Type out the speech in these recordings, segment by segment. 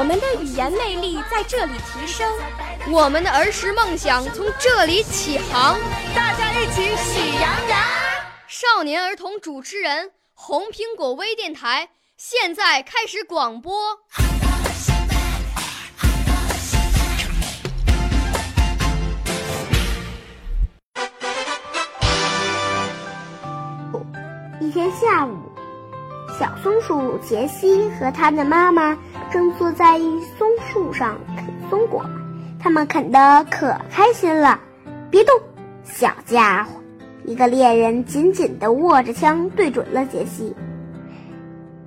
我们的语言魅力在这里提升，我们的儿时梦想从这里起航。大家一起喜羊羊。少年儿童主持人，红苹果微电台现在开始广播。一天下午，小松鼠杰西和他的妈妈正坐在松树上啃松果，他们啃得可开心了。别动，小家伙！一个猎人紧紧地握着枪，对准了杰西。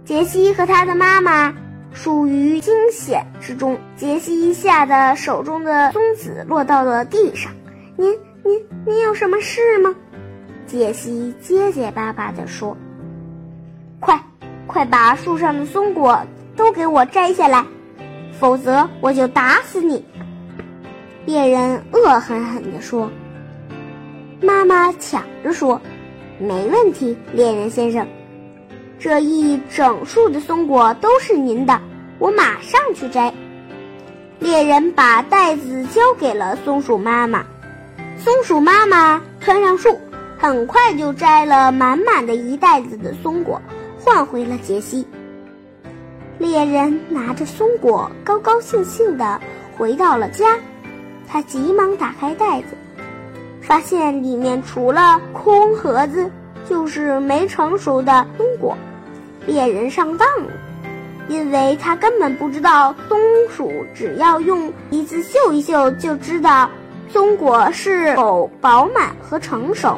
杰西和他的妈妈属于惊险之中，杰西吓得手中的松子落到了地上。您您您有什么事吗？杰西结结巴巴地说：“，快把树上的松果都给我摘下来，否则我就打死你！”猎人恶狠狠地说。妈妈抢着说：“没问题，猎人先生，这一整树的松果都是您的，我马上去摘。”猎人把袋子交给了松鼠妈妈，松鼠妈妈窜上树。很快就摘了满满的一袋子的松果，换回了杰西。猎人拿着松果，高高兴兴地回到了家。他急忙打开袋子，发现里面除了空盒子，就是没成熟的松果。猎人上当了，因为他根本不知道松鼠只要用鼻子嗅一嗅，就知道松果是否饱满和成熟。